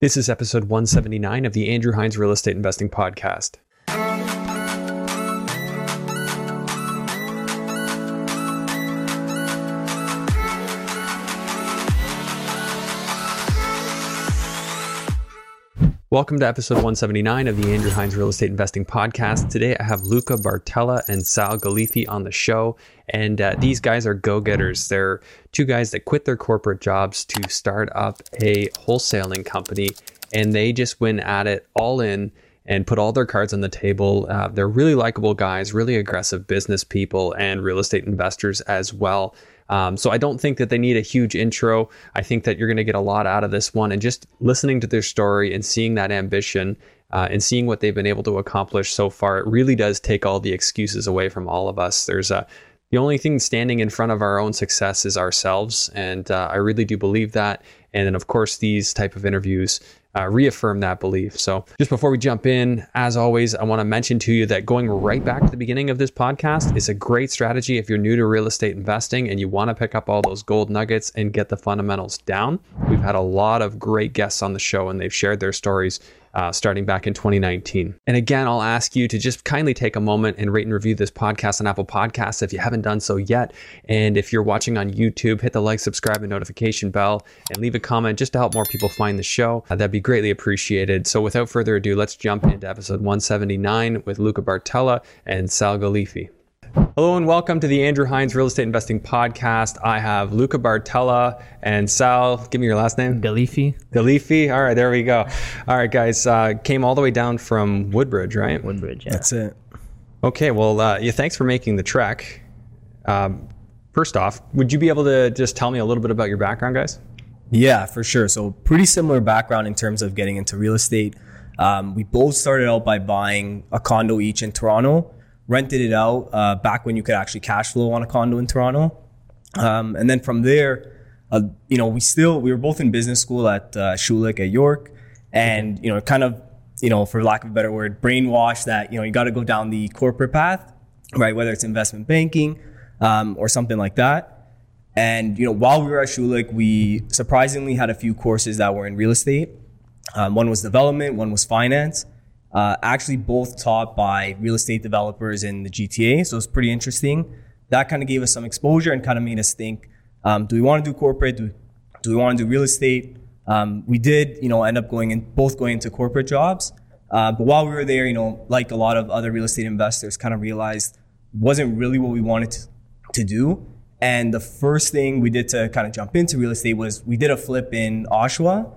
This is episode 179 of the Andrew Hines Real Estate Investing Podcast. Welcome to episode 179 of the Andrew Hines Real Estate Investing Podcast. Today I have Luca Bartella and Sal Galifi on the show. And uh, these guys are go getters. They're two guys that quit their corporate jobs to start up a wholesaling company. And they just went at it all in and put all their cards on the table. Uh, they're really likable guys, really aggressive business people, and real estate investors as well. Um, so I don't think that they need a huge intro. I think that you're going to get a lot out of this one, and just listening to their story and seeing that ambition uh, and seeing what they've been able to accomplish so far, it really does take all the excuses away from all of us. There's a the only thing standing in front of our own success is ourselves, and uh, I really do believe that. And then, of course, these type of interviews uh, reaffirm that belief. So, just before we jump in, as always, I want to mention to you that going right back to the beginning of this podcast is a great strategy if you're new to real estate investing and you want to pick up all those gold nuggets and get the fundamentals down. We've had a lot of great guests on the show and they've shared their stories uh, starting back in 2019. And again, I'll ask you to just kindly take a moment and rate and review this podcast on Apple Podcasts if you haven't done so yet. And if you're watching on YouTube, hit the like, subscribe, and notification bell and leave a comment just to help more people find the show. Uh, that'd be greatly appreciated. So without further ado, let's jump into episode 179 with Luca Bartella and Sal Galifi. Hello and welcome to the Andrew Hines Real Estate Investing Podcast. I have Luca Bartella and Sal. Give me your last name. Galifi. Galifi. All right, there we go. All right, guys. Uh, came all the way down from Woodbridge, right? Woodbridge. Yeah. That's it. Okay. Well, uh, yeah. Thanks for making the trek. Um, first off, would you be able to just tell me a little bit about your background, guys? Yeah, for sure. So pretty similar background in terms of getting into real estate. Um, we both started out by buying a condo each in Toronto, rented it out uh, back when you could actually cash flow on a condo in Toronto, um, and then from there, uh, you know, we still we were both in business school at uh, Schulich at York, and you know, kind of you know, for lack of a better word, brainwashed that you know you got to go down the corporate path, right? Whether it's investment banking um, or something like that. And you know, while we were at Schulich, we surprisingly had a few courses that were in real estate. Um, one was development, one was finance. Uh, actually, both taught by real estate developers in the GTA, so it's pretty interesting. That kind of gave us some exposure and kind of made us think: um, Do we want to do corporate? Do, do we want to do real estate? Um, we did, you know, end up going in both going into corporate jobs. Uh, but while we were there, you know, like a lot of other real estate investors, kind of realized wasn't really what we wanted to, to do. And the first thing we did to kind of jump into real estate was we did a flip in Oshawa.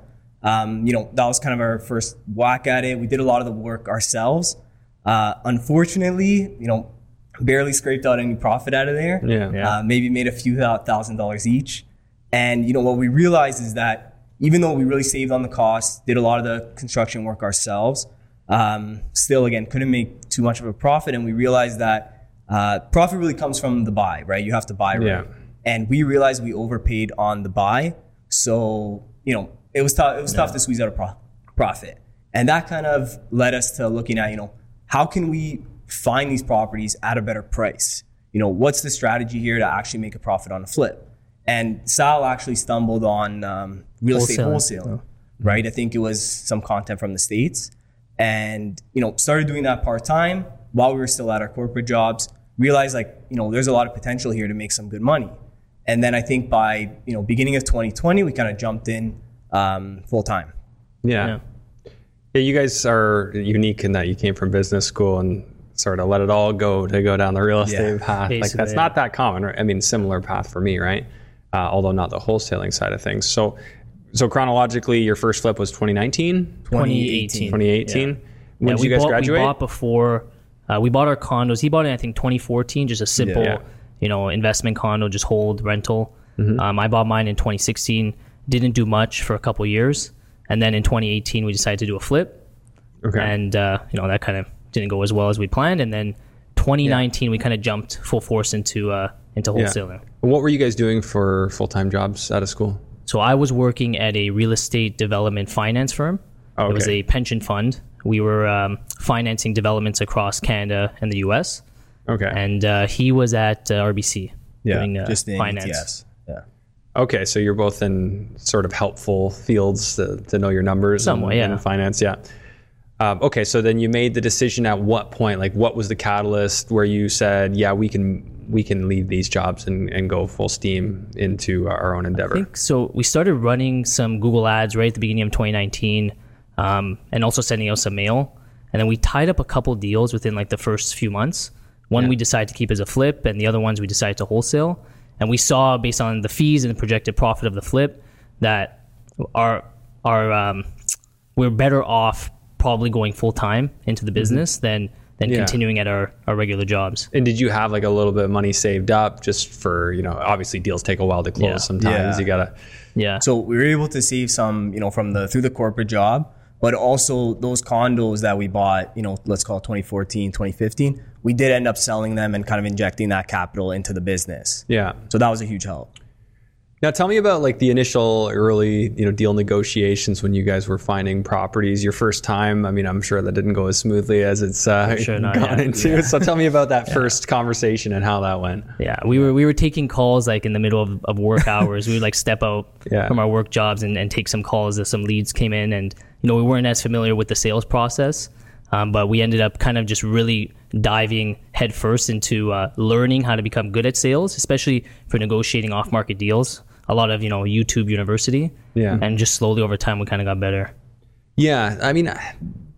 Um, you know, that was kind of our first whack at it. We did a lot of the work ourselves. Uh, unfortunately, you know, barely scraped out any profit out of there. Yeah. Yeah. Uh, maybe made a few thousand dollars each. And, you know, what we realized is that even though we really saved on the cost, did a lot of the construction work ourselves, um, still, again, couldn't make too much of a profit. And we realized that uh, profit really comes from the buy, right? You have to buy right. Yeah. And we realized we overpaid on the buy. So, you know, it was tough, it was tough to squeeze out a pro- profit. And that kind of led us to looking at, you know, how can we find these properties at a better price? You know, what's the strategy here to actually make a profit on a flip? And Sal actually stumbled on um, real estate Wholesaling. wholesaling, right? I think it was some content from the States. And, you know, started doing that part time while we were still at our corporate jobs, realized like, you know, there's a lot of potential here to make some good money. And then I think by, you know, beginning of 2020, we kind of jumped in um, full time. Yeah. Yeah. yeah. You guys are unique in that you came from business school and sort of let it all go to go down the real estate Yeah. path. Like that's yeah. not that common. Right? I mean, similar path for me, right? Uh, although not the wholesaling side of things. So, so chronologically, your first flip was 2019, 2018. 2018. Yeah. When Yeah, did you guys bought, graduate? We bought before. Uh, we bought our condos. He bought it, I think, 2014. Just a simple, Yeah. you know, investment condo, just hold rental. Mm-hmm. Um, I bought mine in 2016. Didn't do much for a couple years, and then in 2018 we decided to do a flip, okay. and uh, you know that kind of didn't go as well as we planned. And then 2019 we kind of jumped full force into uh, into Yeah. wholesaling. What were you guys doing for full time jobs out of school? So I was working at a real estate development finance firm. Oh, okay. It was a pension fund. We were um, financing developments across Canada and the U.S. Okay. And uh, he was at uh, RBC Yeah, doing uh, just finance. ETS. Yeah. Okay, so you're both in sort of helpful fields to, to know your numbers Somewhat, and, yeah. and finance. Yeah. Um, okay, so then you made the decision at what point? Like, what was the catalyst where you said, "Yeah, we can we can leave these jobs and, and go full steam into our own endeavor"? I think so. We started running some Google ads right at the beginning of 2019, um, and also sending out some mail. And then we tied up a couple deals within like the first few months. One we decided to keep as a flip, and the other ones we decided to wholesale. And we saw based on the fees and the projected profit of the flip that our our um, we're better off probably going full time into the business than than Yeah. continuing at our, our regular jobs. And did you have like a little bit of money saved up just for you know? Obviously, deals take a while to close. Yeah. Sometimes Yeah. you gotta. Yeah. So we were able to save some, you know, from the through the corporate job, but also those condos that we bought, you know, let's call it 2014, 2015, we did end up selling them and kind of injecting that capital into the business. Yeah. So that was a huge help. Now tell me about like the initial early, you know, deal negotiations when you guys were finding properties. Your first time, I mean, I'm sure that didn't go as smoothly as it's uh, sure not, gone yeah. into. So tell me about that first conversation and how that went. Yeah, we were we were taking calls like in the middle of, of work hours. we would like step out Yeah. from our work jobs and, and take some calls as some leads came in, and you know we weren't as familiar with the sales process, um, but we ended up kind of just really diving headfirst into uh, learning how to become good at sales, especially for negotiating off market deals. A lot of you know YouTube University, Yeah. and just slowly over time we kind of got better. Yeah, I mean,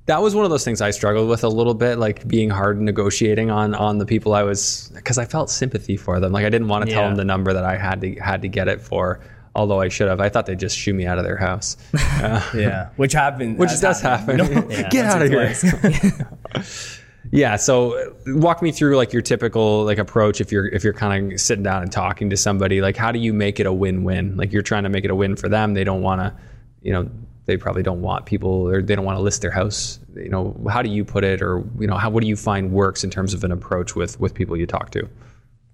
that was one of those things I struggled with a little bit, like being hard negotiating on on the people I was because I felt sympathy for them. Like I didn't want to tell them the number that I had to had to get it for, although I should have. I thought they'd just shoo me out of their house. Uh, Yeah. Which happens. which does happen. happened, you know? Get out of here. Yeah. So uh, walk me through like your typical like approach if you're if you're kind of sitting down and talking to somebody. Like how do you make it a win-win? Like you're trying to make it a win for them. They don't want to, you know, they probably don't want people or they don't want to list their house. You know, how do you put it, or you know, how what do you find works in terms of an approach with with people you talk to?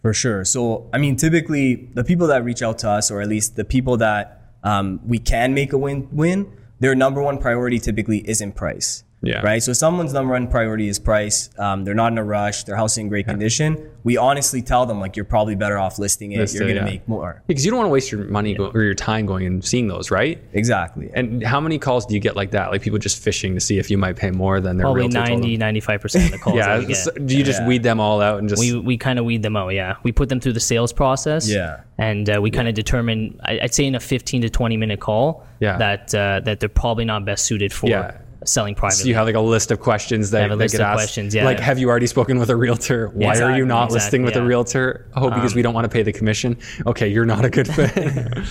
For sure. So, I mean, typically the people that reach out to us, or at least the people that um, we can make a win win, their number one priority typically isn't price. Yeah. Right. So, someone's number one priority is price. Um, they're not in a rush. Their house is in great condition. We honestly tell them like you're probably better off listing it. List you're it, going to yeah. make more. Because you don't want to waste your money go, or your time going and seeing those, right? Exactly. And how many calls do you get like that? Like people just fishing to see if you might pay more than their Probably realtor told them? 90, 95 percent of the calls. Yeah. get. so do you just weed them all out and just we we kind of weed them out. Yeah, we put them through the sales process. Yeah. and uh, we kind of determine. I, I'd say in a fifteen to twenty minute call. Yeah. that uh, that they're probably not best suited for Yeah. Selling privately. So you have like a list of questions that, have a that list get of asked. questions, yeah. Like, have you already spoken with a realtor? Why are you not exactly, listing with a yeah. Um, realtor? Oh, because we don't want to pay the commission. Okay, you're not a good fit.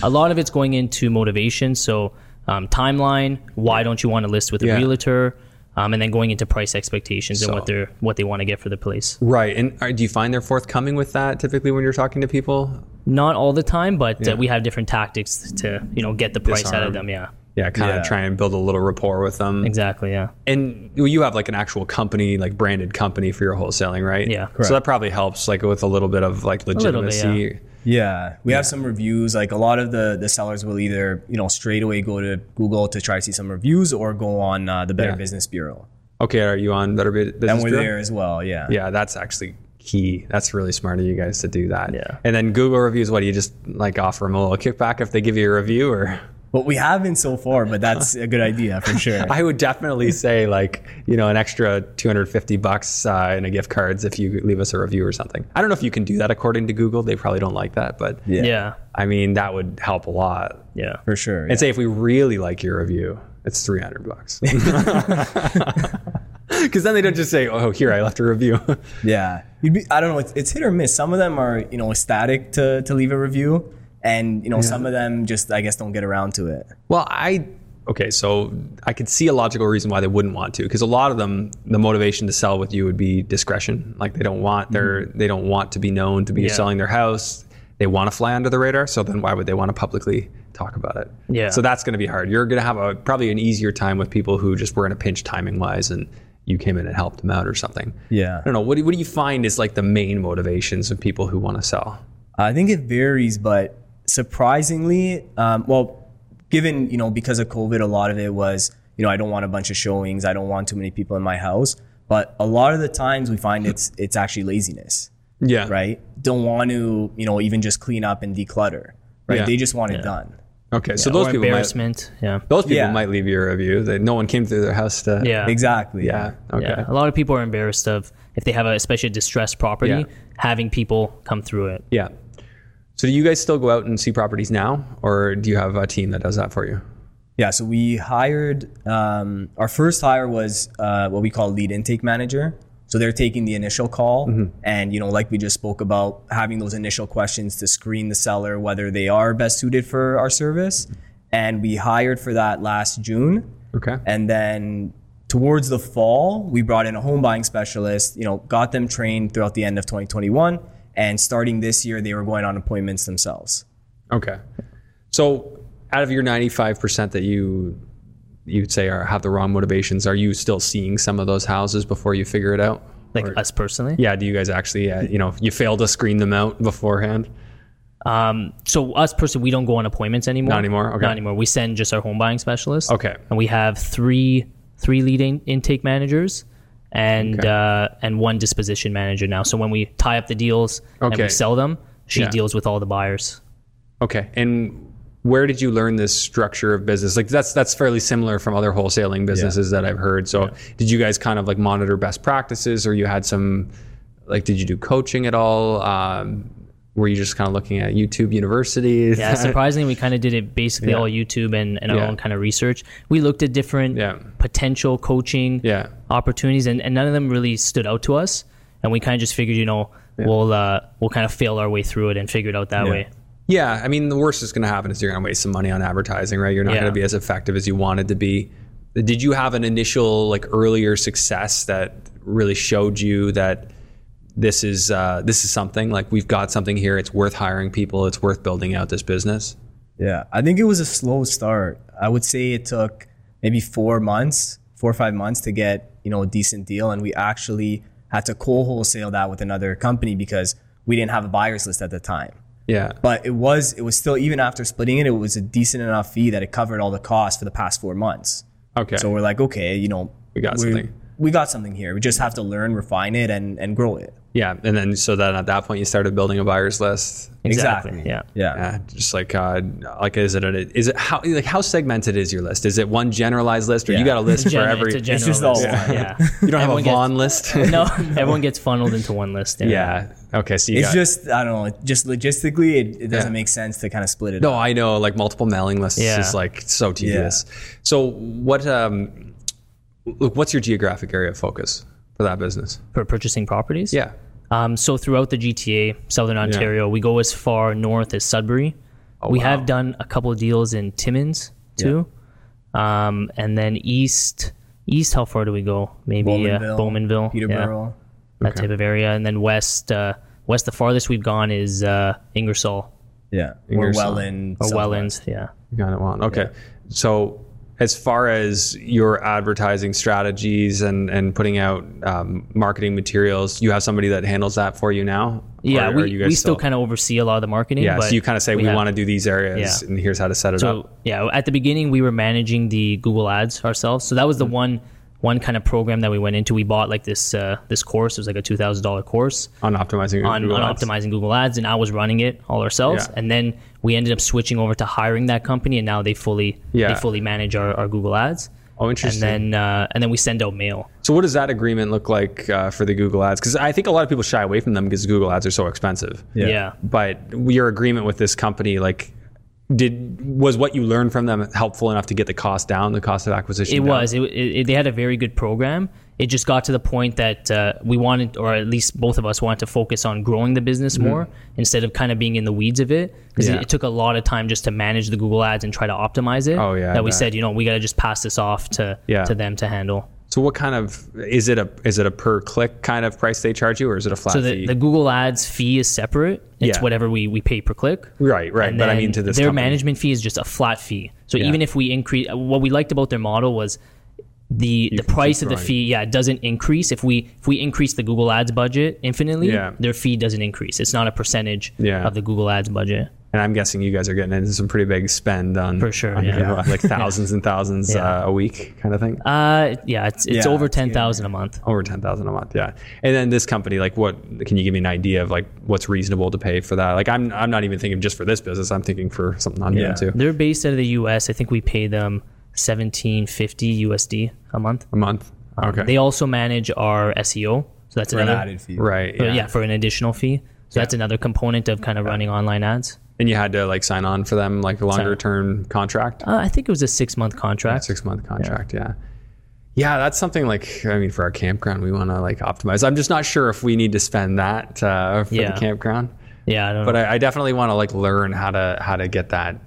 a lot of it's going into motivation. So um, timeline. Why don't you want to list with a Yeah. realtor? Um, and then going into price expectations So- and what they're what they want to get for the place. right. And are, do you find they're forthcoming with that typically when you're talking to people? Not all the time, but Yeah. uh, we have different tactics to you know get the price out of them. Yeah, Yeah, kind of Yeah. try and build a little rapport with them. exactly. Yeah. And you have like an actual company, like branded company for your wholesaling, right? Yeah. correct. So that probably helps, like with a little bit of like little bit, legitimacy. Yeah, we have some reviews. Like a lot of the the sellers will either you know straight away go to Google to try to see some reviews, or go on uh, the Better Yeah. Business Bureau, Okay, are you on Better Bu- Business and we're Bureau? there as well. Yeah. Yeah, that's actually key. That's really smart of you guys to do that. Yeah. And then Google reviews, what do you just like offer them a little kickback if they give you a review or? But we haven't so far, but that's a good idea for sure. I would definitely say like, you know, an extra 250 bucks uh, in a gift cards if you leave us a review or something. I don't know if you can do that according to Google. They probably don't like that, but Yeah. Yeah. I mean, that would help a lot. Yeah. for sure. And say if we really like your review, it's 300 bucks. Because then they don't just say, oh, here, I left a review. Yeah, You'd be, I don't know. It's, it's hit or miss. Some of them are you know ecstatic to to leave a review, and you know some of them just I guess don't get around to it. Well, I okay, so I could see a logical reason why they wouldn't want to, because a lot of them, the motivation to sell with you would be discretion. Like they don't want their mm-hmm. they don't want to be known to be Yeah. selling their house. They want to fly under the radar. So then why would they want to publicly talk about it? Yeah. So that's going to be hard. You're going to have a probably an easier time with people who just were in a pinch timing wise, and you came in and helped them out or something. Yeah, I don't know. What do, what do you find is like the main motivations of people who want to sell? I think it varies, but surprisingly, um, well, given you know because of COVID, a lot of it was you know I don't want a bunch of showings, I don't want too many people in my house. But a lot of the times we find it's it's actually laziness. Yeah. right? Don't want to, you know, even just clean up and declutter, right? Yeah. They just want it done. Okay, so or those people might, embarrassment. yeah. those people Yeah. might leave you a review. That no one came through their house to. Yeah. Exactly. Yeah. Okay. Yeah. A lot of people are embarrassed of if they have a especially a distressed property, Yeah. having people come through it. Yeah. So do you guys still go out and see properties now, or do you have a team that does that for you? Yeah, so we hired um, our first hire was uh, what we call lead intake manager. So they're taking the initial call, and you know, like we just spoke about, having those initial questions to screen the seller whether they are best suited for our service. And we hired for that last June, Okay. and then towards the fall, we brought in a home buying specialist. You know, got them trained throughout the end of 2021, and starting this year, they were going on appointments themselves. Okay. So out of your 95% that you you'd say are have the wrong motivations, are you still seeing some of those houses before you figure it out? Like Or- us personally. yeah, do you guys actually uh, you know, you fail to screen them out beforehand? Um, so us personally, we don't go on appointments anymore. Not anymore? Okay. Not anymore. We send just our home buying specialist. Okay. And we have three three lead in- intake managers and Okay. uh, and one disposition manager now. So when we tie up the deals and we sell them, she Yeah. deals with all the buyers. Okay. And where did you learn this structure of business? Like that's that's fairly similar from other wholesaling businesses that I've heard. So did you guys kind of like monitor best practices or you had some like did you do coaching at all? Um, were you just kind of looking at YouTube University? Yeah, surprisingly, we kind of did it basically Yeah. all YouTube and, and our Yeah. own kind of research. We looked at different Yeah. potential coaching opportunities, and, and none of them really stood out to us. And we kind of just figured, you know, we'll uh, we'll kind of fail our way through it and figure it out that way. Yeah, I mean, the worst that's going to happen is you're going to waste some money on advertising, right? You're not going to be as effective as you wanted to be. Did you have an initial, like, earlier success that really showed you that this is uh, this is something like we've got something here? It's worth hiring people. It's worth building out this business. Yeah, I think it was a slow start. I would say it took maybe four months, four or five months to get you know a decent deal, and we actually had to co-wholesale that with another company because we didn't have a buyers list at the time. Yeah, But it was it was still even after splitting it, it was a decent enough fee that it covered all the costs for the past four months. okay. So we're like, okay, you know, We got something. We got something here. We just have to learn, refine it, and and grow it. yeah, and then so then at that point you started building a buyers list. Exactly. Exactly. Yeah. Yeah. Yeah, just like uh, like is it a, is it how like how segmented is your list? Is it one generalized list, or you got a list for Gen- every? it's a It's just all general list. one. Yeah. you don't have Everyone a gets- Vaughn list. no, everyone gets funneled into one list. yeah. Okay. So you It's got, just I don't know. Just logistically, it, it doesn't Yeah. make sense to kind of split it. No, up. I know. Like multiple mailing lists Yeah. is like so tedious. So what? Um, look, what's your geographic area of focus for that business? for purchasing properties. Yeah. Um, so throughout the GTA, Southern Ontario, we go as far north as Sudbury. we wow. have done a couple of deals in Timmins too, um, and then east. East, how far do we go? Maybe Bowmanville, uh, Bowmanville, yeah, Peterborough. that type of area. And then west, uh, west, the farthest we've gone is uh, Ingersoll Yeah, or Ingersoll. Welland, or Southwest. Welland. Yeah. You got it on. Okay. So as far as your advertising strategies and and putting out um, marketing materials, you have somebody that handles that for you now. Yeah, Or we, you guys we still kind of oversee a lot of the marketing. Yeah. but So you kind of say we, have- want to do these areas, Yeah. and here's how to set it So up. yeah, at the beginning we were managing the Google Ads ourselves. So that was the Mm-hmm. one one kind of program that we went into. We bought like this uh, this course. It was like a two thousand dollar course On optimizing on, Google on Ads. optimizing Google Ads, and I was running it all ourselves. Yeah. And then we ended up switching over to hiring that company, and now they fully Yeah. they fully manage our, our Google Ads. Oh, interesting. And then uh, and then we send out mail. So what does that agreement look like uh, for the Google Ads? Because I think a lot of people shy away from them because Google Ads are so expensive. Yeah. But your agreement with this company, like, did was what you learned from them helpful enough to get the cost down, the cost of acquisition? It down? was. It, it, they had a very good program. It just got to the point that uh, we wanted, or at least both of us wanted to focus on growing the business more instead of kind of being in the weeds of it. Because Mm-hmm. Yeah. it, it took a lot of time just to manage the Google Ads and try to optimize it. Oh, yeah, I That we bet. said, you know, we got to just pass this off to Yeah. to them to handle. So what kind of is it a is it a per click kind of price they charge you, or is it a flat So fee? the, the Google Ads fee is separate. It's Yeah. whatever we, we pay per click. right, right. And But I mean to this their company. management fee is just a flat fee. So Yeah. even if we increase, what we liked about their model was the the price of the fee. Yeah, it doesn't increase if we if we increase the Google Ads budget infinitely. Yeah. their fee doesn't increase. It's not a percentage Yeah. of the Google Ads budget. And I'm guessing you guys are getting into some pretty big spend on For sure, on yeah. Google, like thousands and thousands uh, a week kind of thing. Uh, yeah, it's it's over ten thousand a month. Over ten thousand a month, yeah. And then this company, like, what can you give me an idea of like what's reasonable to pay for that? Like, I'm I'm not even thinking just for this business. I'm thinking for something I'm Yeah. too. They're based out of the U.S. I think we pay them seventeen fifty USD a month. A month. Okay. They also manage our SEO, so that's For an another added fee. right. uh, Yeah. yeah. for an additional fee. So that's another component of kind of running online ads. And you had to like sign on for them like a longer term contract. Uh, I think it was a six month contract. six month contract. Yeah. yeah. that's something like I mean, for our campground, we want to like optimize. I'm just not sure if we need to spend that uh, for Yeah. the campground, Yeah, I don't but know. I, I definitely want to like learn how to how to get that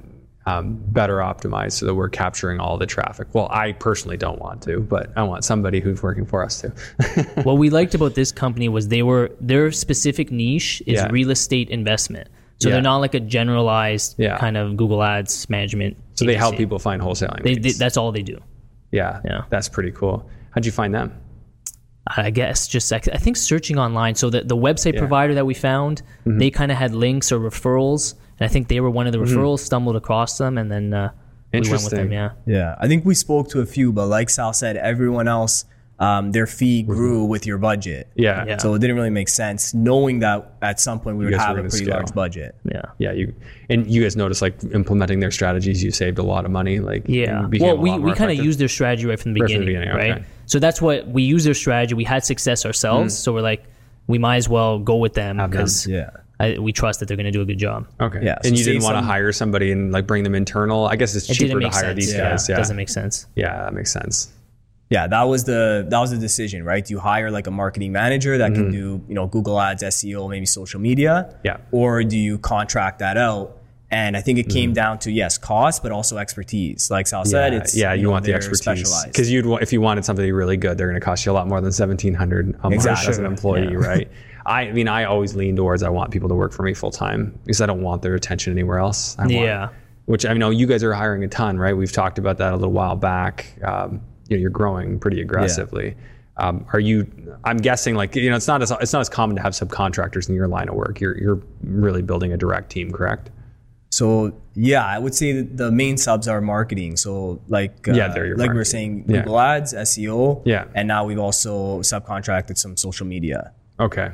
um, better optimized so that we're capturing all the traffic. Well, I personally don't want to, but I want somebody who's working for us to. what we liked about this company was they were their specific niche is Yeah. real estate investment. So Yeah. they're not like a generalized Yeah. kind of Google Ads management. so they help people find wholesaling. They, they, that's all they do. yeah, Yeah. that's pretty cool. How'd you find them? I guess just I I think searching online. So the, the website provider that we found, Mm-hmm. they kind of had links or referrals, and I think they were one of the referrals. Stumbled across them, and then uh, we went with them. Mm-hmm. Yeah, Yeah, I think we spoke to a few, but like Sal said, everyone else, um, their fee grew with your budget. Yeah, Yeah. So it didn't really make sense, knowing that at some point we would have a pretty scale. large budget. yeah, yeah. You and you guys noticed like implementing their strategies, you saved a lot of money. Like yeah. Well, we, we kind of used their strategy right from the Right from the beginning, beginning, right? okay. So that's what we used their strategy. We had success ourselves, so we're like, we might as well go with them them. because Yeah. We trust that they're going to do a good job. Okay. Yeah, And so you didn't want to hire somebody and like bring them internal. I guess it's It cheaper didn't to hire sense. these yeah. guys. Yeah. doesn't make sense. yeah, that makes sense. Yeah, that was the that was the decision, right? Do you hire like a marketing manager that can do, you know, Google Ads, SEO, maybe social media? Mm-hmm. Yeah. Or do you contract that out? And I think it Mm-hmm. came down to yes, cost, but also expertise. Like Sal said, it's yeah, you, know, want the they're expertise because you'd if you wanted somebody really good, they're going to cost you a lot more than seventeen hundred a month Exactly. as an employee, Yeah. right? I, I mean, I always lean towards I want people to work for me full time because I don't want their attention anywhere else. I want- Yeah. which I know you guys are hiring a ton, right? We've talked about that a little while back. Um, you know, you're growing pretty aggressively. Um, are you? I'm guessing like you know, it's not as it's not as common to have subcontractors in your line of work. You're you're really building a direct team, correct? So yeah, I would say that the main subs are marketing. So like uh, Yeah, they're like we were marketing. saying, Yeah. Google Ads, SEO, Yeah. and now we've also subcontracted some social media. Okay.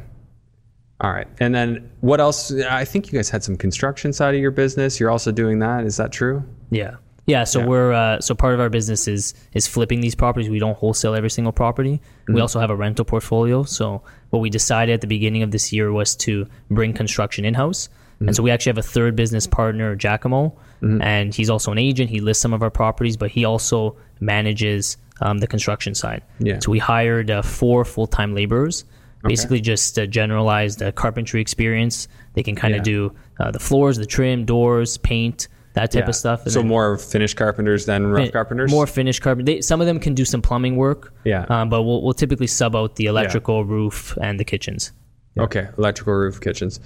All right. And then what else? I think you guys had some construction side of your business. You're also doing that. Is that true? Yeah. Yeah, so we're uh, so part of our business is is flipping these properties. We don't wholesale every single property. We also have a rental portfolio. So what we decided at the beginning of this year was to bring construction in house, and so we actually have a third business partner, Giacomo, and he's also an agent. He lists some of our properties, but he also manages um, the construction side. Yeah. So we hired uh, four full time laborers. Basically, just a generalized uh, carpentry experience. They can kind of Yeah. do uh, the floors, the trim, doors, paint, that type of stuff. And So more finished carpenters than rough fin- carpenters. More finished carpenters. Some of them can do some plumbing work. Yeah. Um, but we'll, we'll typically sub out the electrical, roof, and the kitchens. Okay, electrical roof kitchens.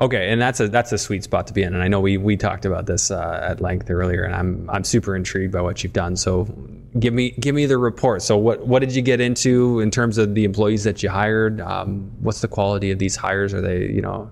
Okay, and that's a that's a sweet spot to be in. And I know we we talked about this uh, at length earlier, and I'm I'm super intrigued by what you've done. So give me give me the report. So what what did you get into in terms of the employees that you hired? Um, what's the quality of these hires? Are they you know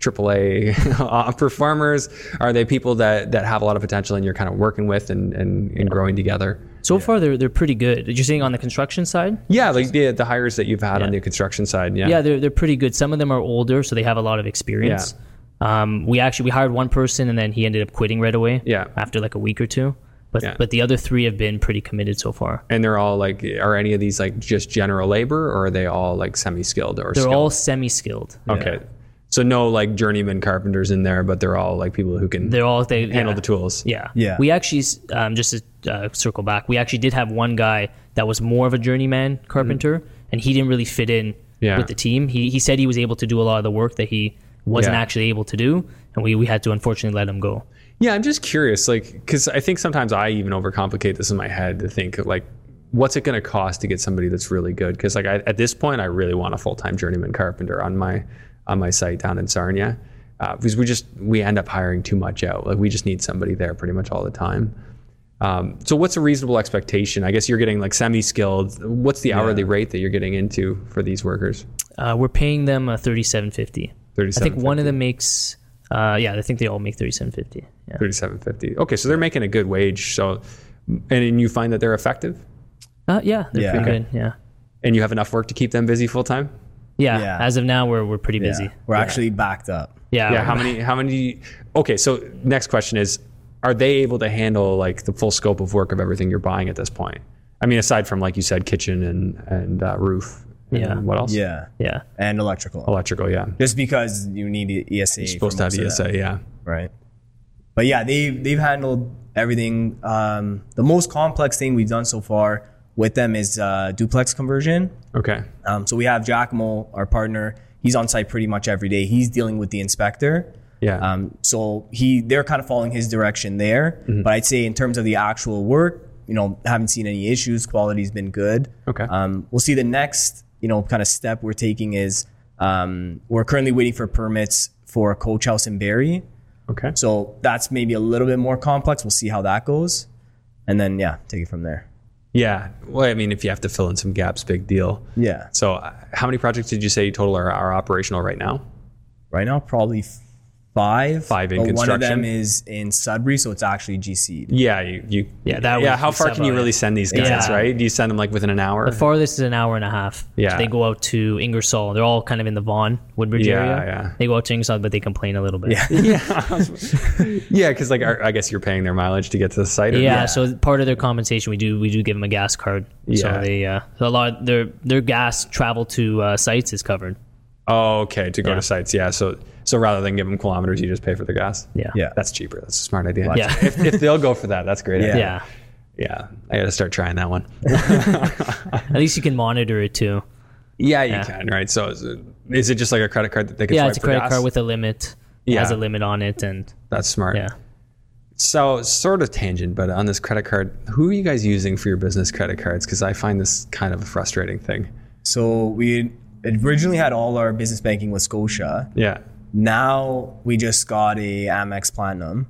AAA uh, performers? Are they people that that have a lot of potential and you're kind of working with and and, and growing together? So far, they're they're pretty good. You're saying on the construction side? Yeah, like the the hires that you've had on the construction side. Yeah. Yeah, they're they're pretty good. Some of them are older, so they have a lot of experience. Yeah. Um, we actually we hired one person, and then he ended up quitting right away. Yeah. After like a week or two. But Yeah. but the other three have been pretty committed so far. And they're all like, are any of these like just general labor, or are they all like semi-skilled or? They're skilled? all semi-skilled. okay. So no like journeyman carpenters in there, but they're all like people who can They're all they handle yeah. the tools. Yeah. Yeah. We actually, um, just to uh, circle back, we actually did have one guy that was more of a journeyman carpenter, and he didn't really fit in Mm-hmm. Yeah. with the team. He, he said he was able to do a lot of the work that he wasn't Yeah. actually able to do, and we, we had to unfortunately let him go. Yeah, I'm just curious, like, because I think sometimes I even overcomplicate this in my head to think like, what's it going to cost to get somebody that's really good? Because like I, at this point, I really want a full time journeyman carpenter on my on my site down in Sarnia, uh, because we just we end up hiring too much out. Like we just need somebody there pretty much all the time. Um, so what's a reasonable expectation? I guess you're getting like semi-skilled. What's the hourly rate that you're getting into for these workers? Uh, we're paying them uh, thirty-seven fifty. I think one of them makes Uh, yeah, I think they all make thirty-seven fifty. Yeah. Thirty-seven fifty. Okay, so they're making a good wage. So, and you find that they're effective, Uh, yeah, they're Yeah. pretty Okay. good. Yeah. and you have enough work to keep them busy full time. Yeah. Yeah. As of now, we're we're pretty Yeah. busy. We're actually backed up. Yeah. Yeah. How many? How many? Okay. So next question is, are they able to handle like the full scope of work of everything you're buying at this point? I mean, aside from like you said, kitchen and and uh, roof. and Yeah. What else? Yeah. Yeah. And electrical. Electrical. Yeah. Just because you need ESA. You're supposed to have ESA. Yeah. right? But yeah, they they've handled everything. Um, the most complex thing we've done so far with them is uh, duplex conversion. Okay. Um, so we have Jack Giacomo, our partner. He's on site pretty much every day. He's dealing with the inspector. Yeah. Um, so he they're kind of following his direction there. Mm-hmm. But I'd say in terms of the actual work, you know, haven't seen any issues. Quality's been good. Okay. Um, we'll see the next, you know, kind of step we're taking is um, we're currently waiting for permits for a coach house in Barrie. okay. So that's maybe a little bit more complex. We'll see how that goes. And then, yeah, take it from there. Yeah. Well, I mean, if you have to fill in some gaps, big deal. Yeah. So, uh, how many projects did you say total are, are operational right now? Right now, probably five. Five in but One of them is in Sudbury, so it's actually GC. Yeah, you, you Yeah, that yeah. How far can you sub- really send these guys? Yeah. Right? Do you send them like within an hour? The farthest is an hour and a half. Yeah. They go out to Ingersoll. They're all kind of in the Vaughan, Woodbridge Yeah, area. yeah. They go out to Ingersoll, but they complain a little bit. Yeah. yeah, yeah. Because like, I I guess you're paying their mileage to get to the site. or- Yeah, so part of their compensation, we do we do give them a gas card. Yeah. So they uh, a lot their their gas travel to uh, sites is covered. Oh, okay. To go Yeah. to sites. Yeah. So so rather than give them kilometers, you just pay for the gas. Yeah. Yeah. That's cheaper. That's a smart idea. Yeah. if, if they'll go for that, that's great. Yeah. Yeah. Yeah. I got to start trying that one. At least you can monitor it too. Yeah, you Yeah. can. Right. So is it, is it just like a credit card that they can Yeah, swipe it's a credit gas? card with a limit. It has a limit on it, and That's smart. yeah. So, sort of tangent, but on this credit card, who are you guys using for your business credit cards? Because I find this kind of a frustrating thing. So we originally had all our business banking with Scotia. Yeah. Now we just got a Amex Platinum,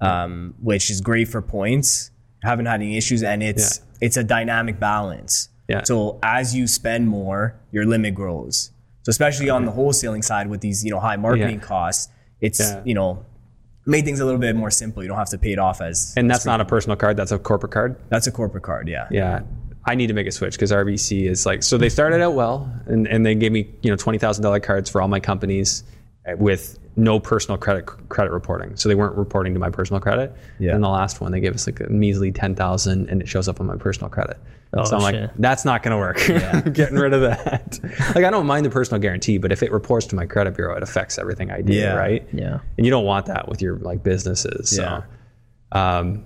um, which is great for points. Haven't had any issues, and it's it's a dynamic balance. Yeah. So as you spend more, your limit grows. So especially on the wholesaling side with these you know high marketing Yeah. costs, it's Yeah. you know made things a little bit more simple. You don't have to pay it off as And that's not a personal card, that's a corporate card. that's a corporate card. Yeah. Yeah. I need to make a switch because RBC is like, so they started out well and, and they gave me, you know, $20,000 cards for all my companies with no personal credit credit reporting. So they weren't reporting to my personal credit. Yeah. And the last one, they gave us like a measly 10,000 and it shows up on my personal credit. Oh, so I'm shit. like, that's not going to work. Getting rid of that. like, I don't mind the personal guarantee, but if it reports to my credit bureau, it affects everything I do, Yeah. right? Yeah. And you don't want that with your like businesses. So, Yeah. um,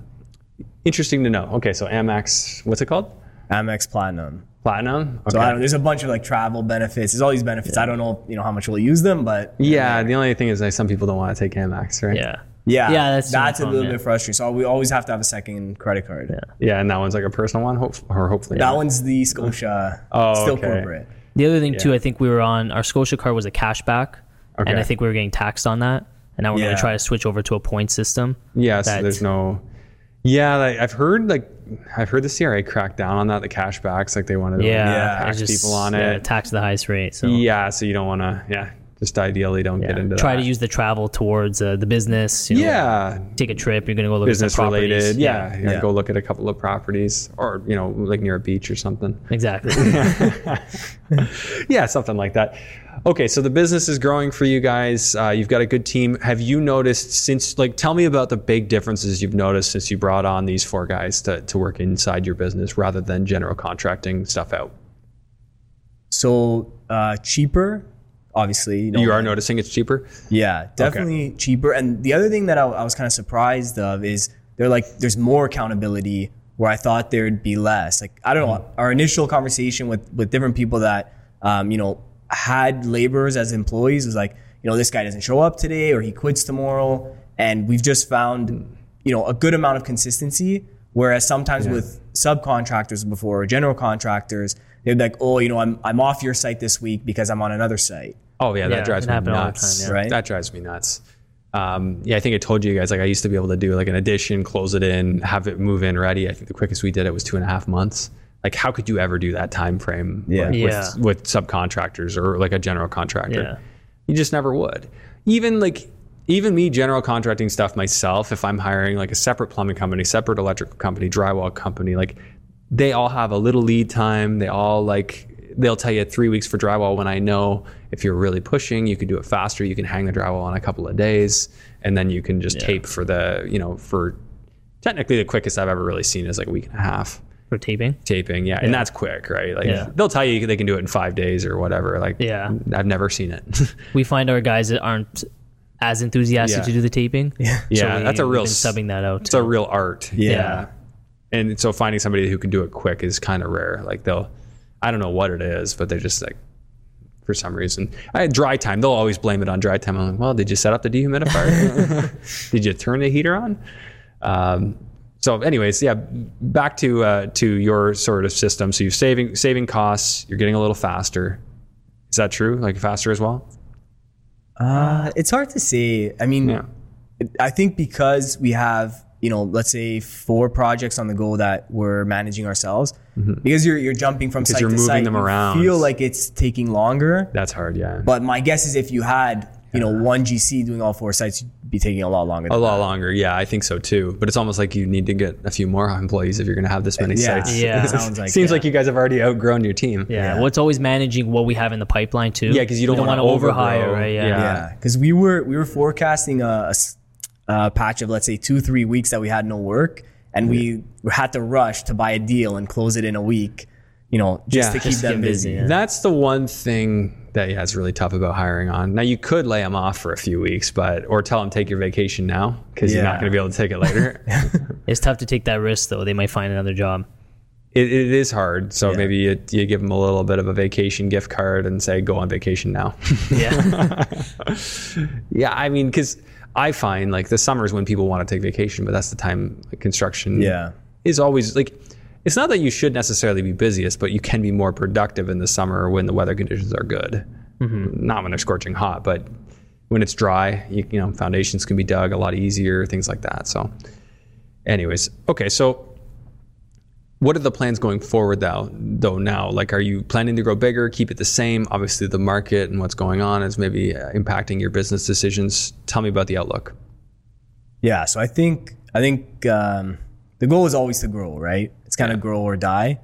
interesting to know. Okay. So Amex, what's it called? Amex Platinum. Platinum. So I don't, there's a bunch of like travel benefits. There's all these benefits. I don't know, you know, how much we'll use them, but yeah. The only thing is like some people don't want to take Amex, right? Yeah. yeah, Yeah, that's the only that's a problem, little yeah. bit frustrating. So we always have to have a second credit card. Yeah. Yeah. And that one's like a personal one, hope, or hopefully. That not. one's the Scotia, Oh, still okay. corporate. The other thing too, I think we were on our Scotia card was a cashback, Okay. and I think we were getting taxed on that. And now we're going to try to switch over to a point system. Yeah. So there's no. Yeah, like, I've heard like I've heard the CRA crack down on that. The cashbacks, like they wanted to like, Yeah, Yeah, tax just, people on yeah, it. tax the highest rate. So Yeah, so you don't want to. Yeah, just ideally don't yeah. get into try that. to use the travel towards uh, the business. You know, yeah, take a trip. You're going to go look business at some properties. related. Yeah, yeah, Yeah. go look at a couple of properties, or you know, like near a beach or something. exactly. yeah, something like that. Okay, so the business is growing for you guys. Uh, you've got a good team. Have you noticed since, like, tell me about the big differences you've noticed since you brought on these four guys to, to work inside your business rather than general contracting stuff out? So uh, cheaper, obviously. You, know, You are noticing it's cheaper? Yeah, definitely cheaper. And the other thing that I, I was kind of surprised of is they're like, there's more accountability where I thought there'd be less. Like, I don't know, our initial conversation with, with different people that, um, you know, had laborers as employees was like, you know, this guy doesn't show up today or he quits tomorrow. And we've just found, you know, a good amount of consistency. Whereas sometimes with subcontractors before or general contractors, they'd be like, oh, you know, I'm, I'm off your site this week because I'm on another site. Oh, yeah, that Yeah, drives me happened all the nuts. time, yeah. Right? That drives me nuts. Um, yeah, I think I told you guys, like, I used to be able to do like an addition, close it in, have it move in ready. I think the quickest we did it was two and a half months. Like, how could you ever do that time frame Yeah. like, Yeah. With, with subcontractors or like a general contractor? Yeah. You just never would. Even like even me general contracting stuff myself if i'm hiring like a separate plumbing company separate electrical company drywall company like they all have a little lead time they all like they'll tell you three weeks for drywall when i know if you're really pushing you can do it faster you can hang the drywall on a couple of days and then you can just tape for the you know for technically the quickest i've ever really seen is like a week and a half for taping. taping yeah, and that's quick right like Yeah. they'll tell you they can do it in five days or whatever like Yeah. i've never seen it We find our guys that aren't as enthusiastic Yeah. to do the taping. Yeah, Yeah, that's a real subbing that out. it's a real art Yeah. and so finding somebody who can do it quick is kind of rare like they'll i don't know what it is but they're just like for some reason. I had dry time. They'll always blame it on dry time. I'm like well did you set up the dehumidifier? Did you turn the heater on? Um, so anyways yeah back to uh, to your sort of system. So you're saving saving costs. You're getting a little faster. Is that true? Like faster as well? Uh, it's hard to say. I mean, Yeah. I think because we have, you know, let's say four projects on the go that we're managing ourselves, because you're you're jumping from site Mm-hmm. you're to moving site, them you around. Feel like it's taking longer. that's hard yeah But my guess is if you had, you know, one GC doing all four sites, you'd be taking a lot longer. a lot longer yeah i think so too but it's almost like you need to get a few more employees if you're going to have this many Yeah. sites Yeah. Sounds like seems yeah. like you guys have already outgrown your team yeah. Yeah. What's always managing what we have in the pipeline too. Yeah, because you don't We wanna wanna overhire, right? Yeah. Yeah. Yeah, because we were we were forecasting a, a s- a patch of let's say two three weeks that we had no work, and we had to rush to buy a deal and close it in a week, you know, just Yeah. to keep Just them busy. busy, yeah. That's the one thing that yeah, is really tough about hiring on. Now you could lay them off for a few weeks, but or tell them take your vacation now because you're not going to be able to take it later. It's tough to take that risk though. They might find another job. It, it is hard. So Yeah. maybe you, you give them a little bit of a vacation gift card and say go on vacation now. Yeah. yeah, I mean because I find like the summer is when people want to take vacation, but that's the time like, construction Yeah. is always like it's not that you should necessarily be busiest, but you can be more productive in the summer when the weather conditions are good. Mm-hmm. Not when they're scorching hot, but when it's dry, you, you know, foundations can be dug a lot easier, things like that. So, anyways, okay, so what are the plans going forward though though now like are you planning to grow bigger keep it the same obviously the market and what's going on is maybe uh, impacting your business decisions tell me about the outlook Yeah, so I think I think um, the goal is always to grow, right? It's kind of grow or die.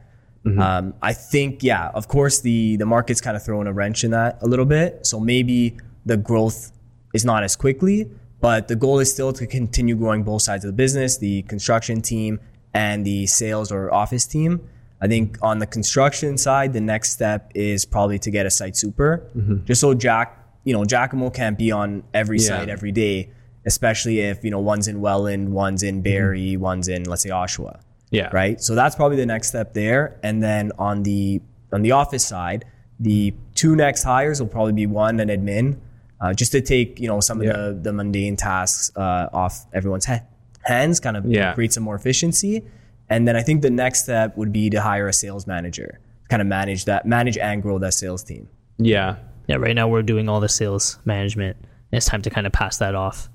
Um, I think, yeah, of course, the the market's kind of throwing a wrench in that a little bit. So maybe the growth is not as quickly, but the goal is still to continue growing both sides of the business, the construction team and the sales or office team. I think on the construction side, the next step is probably to get a site super, just so Jack, you know, Giacomo can't be on every Yeah. site every day, especially if you know one's in Welland, one's in Barrie, one's in let's say Oshawa yeah right? So that's probably the next step there. And then on the on the office side, the two next hires will probably be one an admin, uh, just to take you know some of the the mundane tasks uh, off everyone's ha- hands, kind of Yeah. create some more efficiency. And then I think the next step would be to hire a sales manager, kind of manage that, manage and grow that sales team. yeah yeah. Right now we're doing all the sales management. And it's time to kind of pass that off.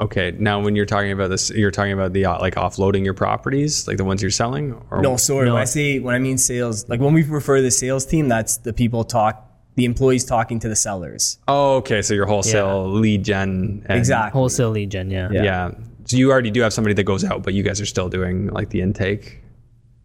Okay. Now, when you're talking about this, you're talking about the uh, like offloading your properties, like the ones you're selling, or No, sorry. No. When I say when I mean sales, like when we refer to the sales team, that's the people talk, the employees talking to the sellers. Oh, okay. So your wholesale lead gen, and, Exactly. Wholesale lead gen. Yeah. Yeah. yeah. So you already do have somebody that goes out, but you guys are still doing like the intake.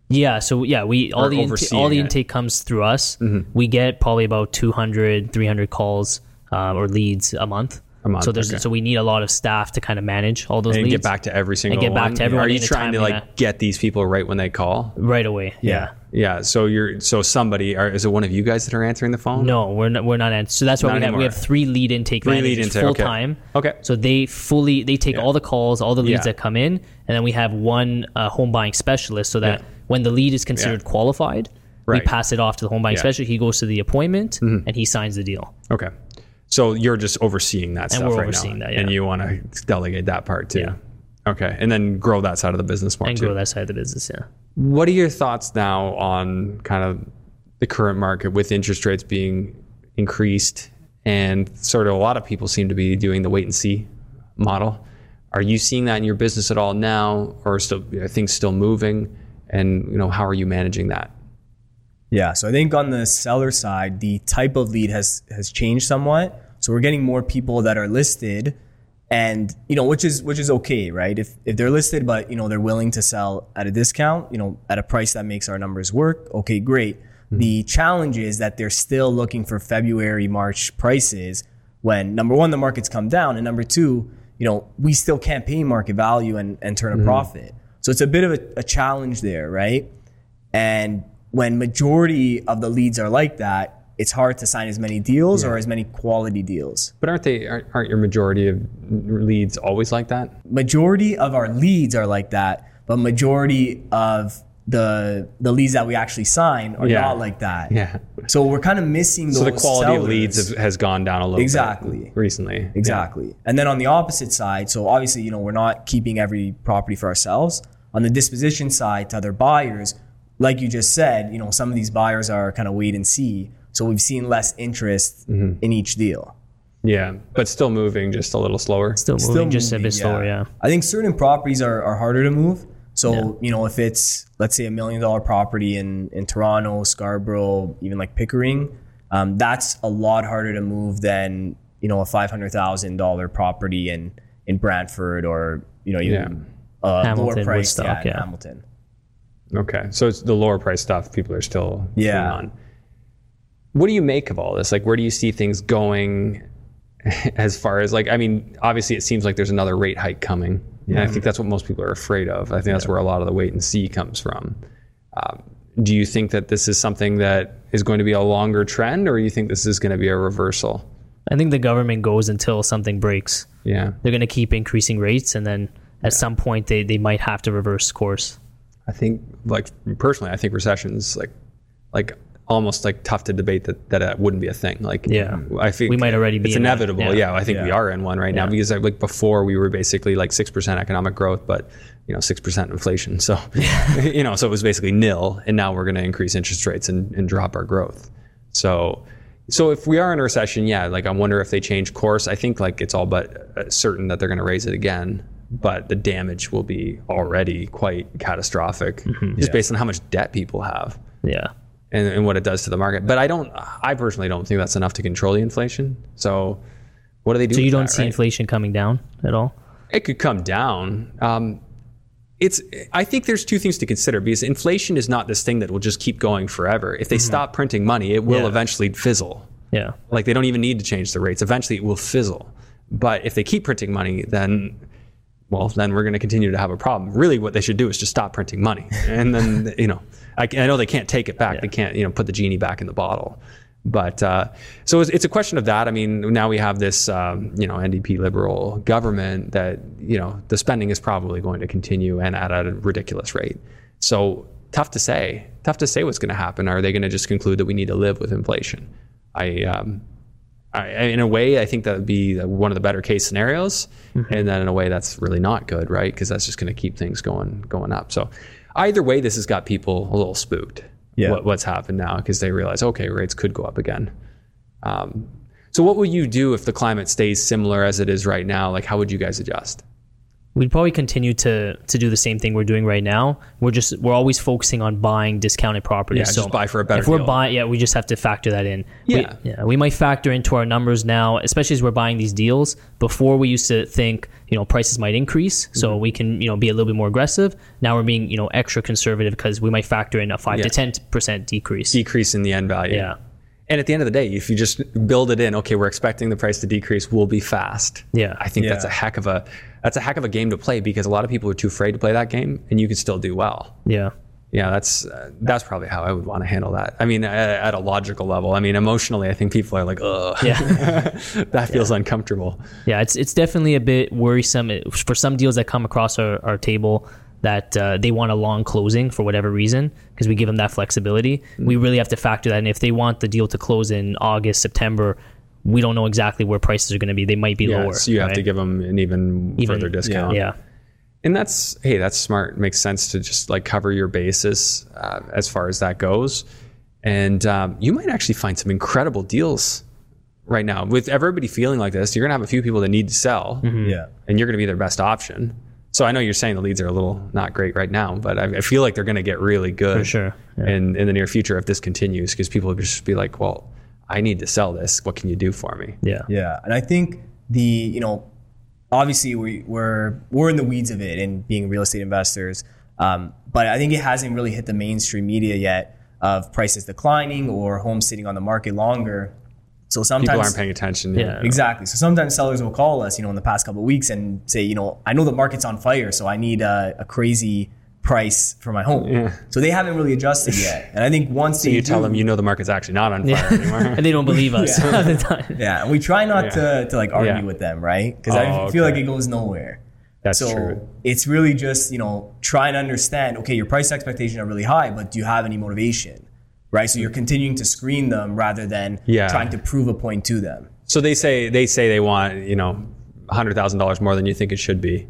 Yeah, so yeah, we all the overseeing all the it. intake comes through us. We get probably about 200, 300 calls uh, or leads a month. A month, So there's okay. so we need a lot of staff to kind of manage all those And leads get back to every single and get back one. to everyone Are you trying to like get these people right when they call? right away. Yeah. Yeah. So you're so somebody. Are, is it one of you guys that are answering the phone? No, we're not. We're not. answering. So that's why Not we have we have three lead intake Three lead intake, full okay. time. Okay. So they fully they take all the calls, all the leads Yeah. that come in, and then we have one uh, home buying specialist. So that Yeah. when the lead is considered qualified, Right. we pass it off to the home buying Yeah. Mm-hmm. specialist. He goes to the appointment and he signs the deal. Okay. So you're just overseeing that stuff we're right overseeing now, that, yeah. and you want to delegate that part too. Yeah. Okay, and then grow that side of the business more and too. grow that side of the business. Yeah. What are your thoughts now on kind of the current market with interest rates being increased and sort of a lot of people seem to be doing the wait and see model? Are you seeing that in your business at all now, or still are things still moving? And you know, how are you managing that? Yeah, so I think on the seller side, the type of lead has has changed somewhat. So we're getting more people that are listed and you know which is which is okay right? If if they're listed but you know they're willing to sell at a discount you know at a price that makes our numbers work okay great. Hmm. The challenge is that they're still looking for february march prices when number one the markets come down and number two you know we still can't pay market value and, and turn a hmm. profit. So it's a bit of a, a challenge there right? And when majority of the leads are like that it's hard to sign as many deals or as many quality deals But aren't they aren't, aren't your majority of leads always like that? majority of our leads are like that, but majority of the the leads that we actually sign are Yeah. not like that. Yeah. So we're kind of missing those So the quality of leads have, has gone down a little Exactly. bit recently. Exactly. And then on the opposite side, so obviously, you know, we're not keeping every property for ourselves. On the disposition side to other buyers, like you just said, you know, some of these buyers are kind of wait and see. So we've seen less interest Mm-hmm. in each deal. Yeah, but still moving just a little slower. Still moving just a moving, bit slower, yeah. I think certain properties are, are harder to move. So, you know, if it's, let's say, a million dollar property in, in Toronto, Scarborough, even like Pickering, um, that's a lot harder to move than, you know, a $500,000 property in, in Brantford or, you know, even uh, lower Hamilton, price yeah, Woodstock, yeah. Hamilton. Okay, so it's the lower price stuff people are still Yeah. on. What do you make of all this? Like, where do you see things going? As far as like, I mean, obviously, it seems like there's another rate hike coming, and I think that's what most people are afraid of. I think that's where a lot of the wait and see comes from. Um, do you think that this is something that is going to be a longer trend, or you think this is going to be a reversal? I think the government goes until something breaks. Yeah, They're going to keep increasing rates, and then at some point they, they might have to reverse course. I think, like personally, I think recessions like, like almost like tough to debate that that it wouldn't be a thing. Like, Yeah. I think We might already be It's in inevitable. Yeah. Yeah. I think we are in one right now because like, like before we were basically like six percent economic growth, but you know six percent inflation. So you know, so it was basically nil, and now we're going to increase interest rates and, and drop our growth. So. So if we are in a recession, yeah, like I wonder if they change course. I think like it's all but uh, certain that they're going to raise it again, but the damage will be already quite catastrophic, Mm-hmm. just based on how much debt people have Yeah. And, and what it does to the market. But I don't, I personally don't think that's enough to control the inflation. So what do they do? So you don't that, see right? inflation coming down at all? It could come down. Um, it's. I think there's two things to consider because inflation is not this thing that will just keep going forever. If they stop printing money, it will Yeah. eventually fizzle. Yeah. Like they don't even need to change the rates. Eventually, it will fizzle. But if they keep printing money, then well, then we're going to continue to have a problem. Really, what they should do is just stop printing money, and then you know, I, I know they can't take it back. They can't you know put the genie back in the bottle. But uh, so it's, it's a question of that. I mean, now we have this um, you know NDP liberal government that you know the spending is probably going to continue and at a ridiculous rate. So tough to say. Tough to say what's going to happen. Are they going to just conclude that we need to live with inflation? I um, I, in a way, I think that would be one of the better case scenarios, and then in a way, that's really not good, right? Because that's just going to keep things going going up. So, either way, this has got people a little spooked. Yeah. What, what's happened now? Because they realize, okay, rates could go up again. Um, so, what would you do if the climate stays similar as it is right now? Like, how would you guys adjust? We'd probably continue to to do the same thing we're doing right now. We're just we're always focusing on buying discounted properties. Yeah, so just buy for a better If we're deal. buying, yeah, we just have to factor that in. We- Yeah. yeah. We might factor into our numbers now, especially as we're buying these deals. Before we used to think, you know, prices might increase, so Mm-hmm. we can you know be a little bit more aggressive. Now we're being you know extra conservative because we might factor in a five Yeah. to ten percent decrease. Decrease in the end value. Yeah. And at the end of the day, if you just build it in, okay, we're expecting the price to decrease, we'll be fast. Yeah. I think that's a heck of a that's a heck of a game to play because a lot of people are too afraid to play that game, and you can still do well. yeah. Yeah, that's uh, that's probably how I would want to handle that. I mean, at, at a logical level. I mean, emotionally, I think people are like, ugh, Yeah. that feels uncomfortable. Yeah, it's it's definitely a bit worrisome for some deals that come across our, our table that uh, they want a long closing for whatever reason because we give them that flexibility. Mm. We really have to factor that in. If they want the deal to close in August, September, we don't know exactly where prices are going to be. They might be Yeah, lower. so you have to give them an even, Even- further discount. Yeah, and that's hey, that's smart. It makes sense to just like cover your basis uh, as far as that goes. And um, you might actually find some incredible deals right now with everybody feeling like this. You're gonna have a few people that need to sell, Yeah. and you're gonna be their best option. So I know you're saying the leads are a little not great right now, but I, I feel like they're gonna get really good for sure. Yeah. in in the near future if this continues because people will just be like, well, I need to sell this. What can you do for me? yeah. Yeah, and I think the you know obviously we, we're we're in the weeds of it and being real estate investors. Um, but I think it hasn't really hit the mainstream media yet of prices declining or homes sitting on the market longer. So sometimes People aren't paying attention. Yeah. Exactly. So sometimes sellers will call us, you know, in the past couple of weeks and say, you know, I know the market's on fire, so I need a, a crazy price for my home. Yeah. So they haven't really adjusted yet. And I think once So they you tell them you know the market's actually not on fire anymore. and they don't believe us Yeah. at the time. yeah, and we try not Yeah. to, to like argue Yeah. with them, right? Because Oh, I feel like it goes nowhere. That's so true. it's really just you know trying to understand. Okay, your price expectations are really high, but do you have any motivation? Right. So you're continuing to screen them rather than Yeah. trying to prove a point to them. So they say they say they want you know hundred thousand dollars more than you think it should be,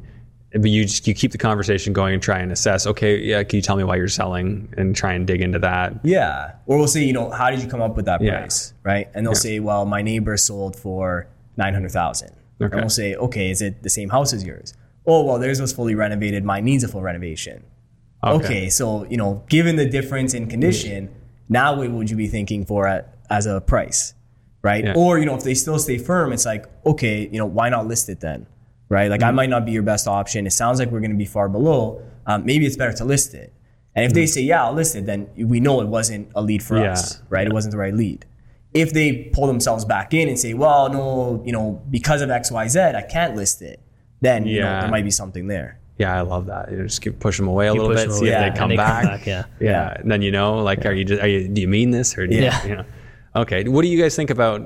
but you just you keep the conversation going and try and assess. Okay, yeah, can you tell me why you're selling and try and dig into that? Yeah. Or we'll say, you know, how did you come up with that Yeah. price? Right. And they'll say, well, my neighbor sold for 900,000. Okay. And we'll say, okay, is it the same house as yours? Oh, well, theirs was fully renovated. Mine needs a full renovation. Okay. so, you know, given the difference in condition, now what would you be thinking for at, as a price? Right. Yeah. Or, you know, if they still stay firm, it's like, okay, you know, why not list it then? Right. Like I Mm-hmm. might not be your best option. It sounds like we're going to be far below. Um, maybe it's better to list it. And if they say, yeah, I'll list it, then we know it wasn't a lead for Mm-hmm. Yeah. us, right? It wasn't the right lead. If they pull themselves back in and say, well, no, you know, because of X, Y, Z, I can't list it, then you know, there might be something there. Yeah, I love that. You just keep push them away a little bit, see away, if yeah, they come they come back. back, yeah. yeah. And then you know, like, are you just, are you, do you mean this or do Yeah. you know? Okay. What do you guys think about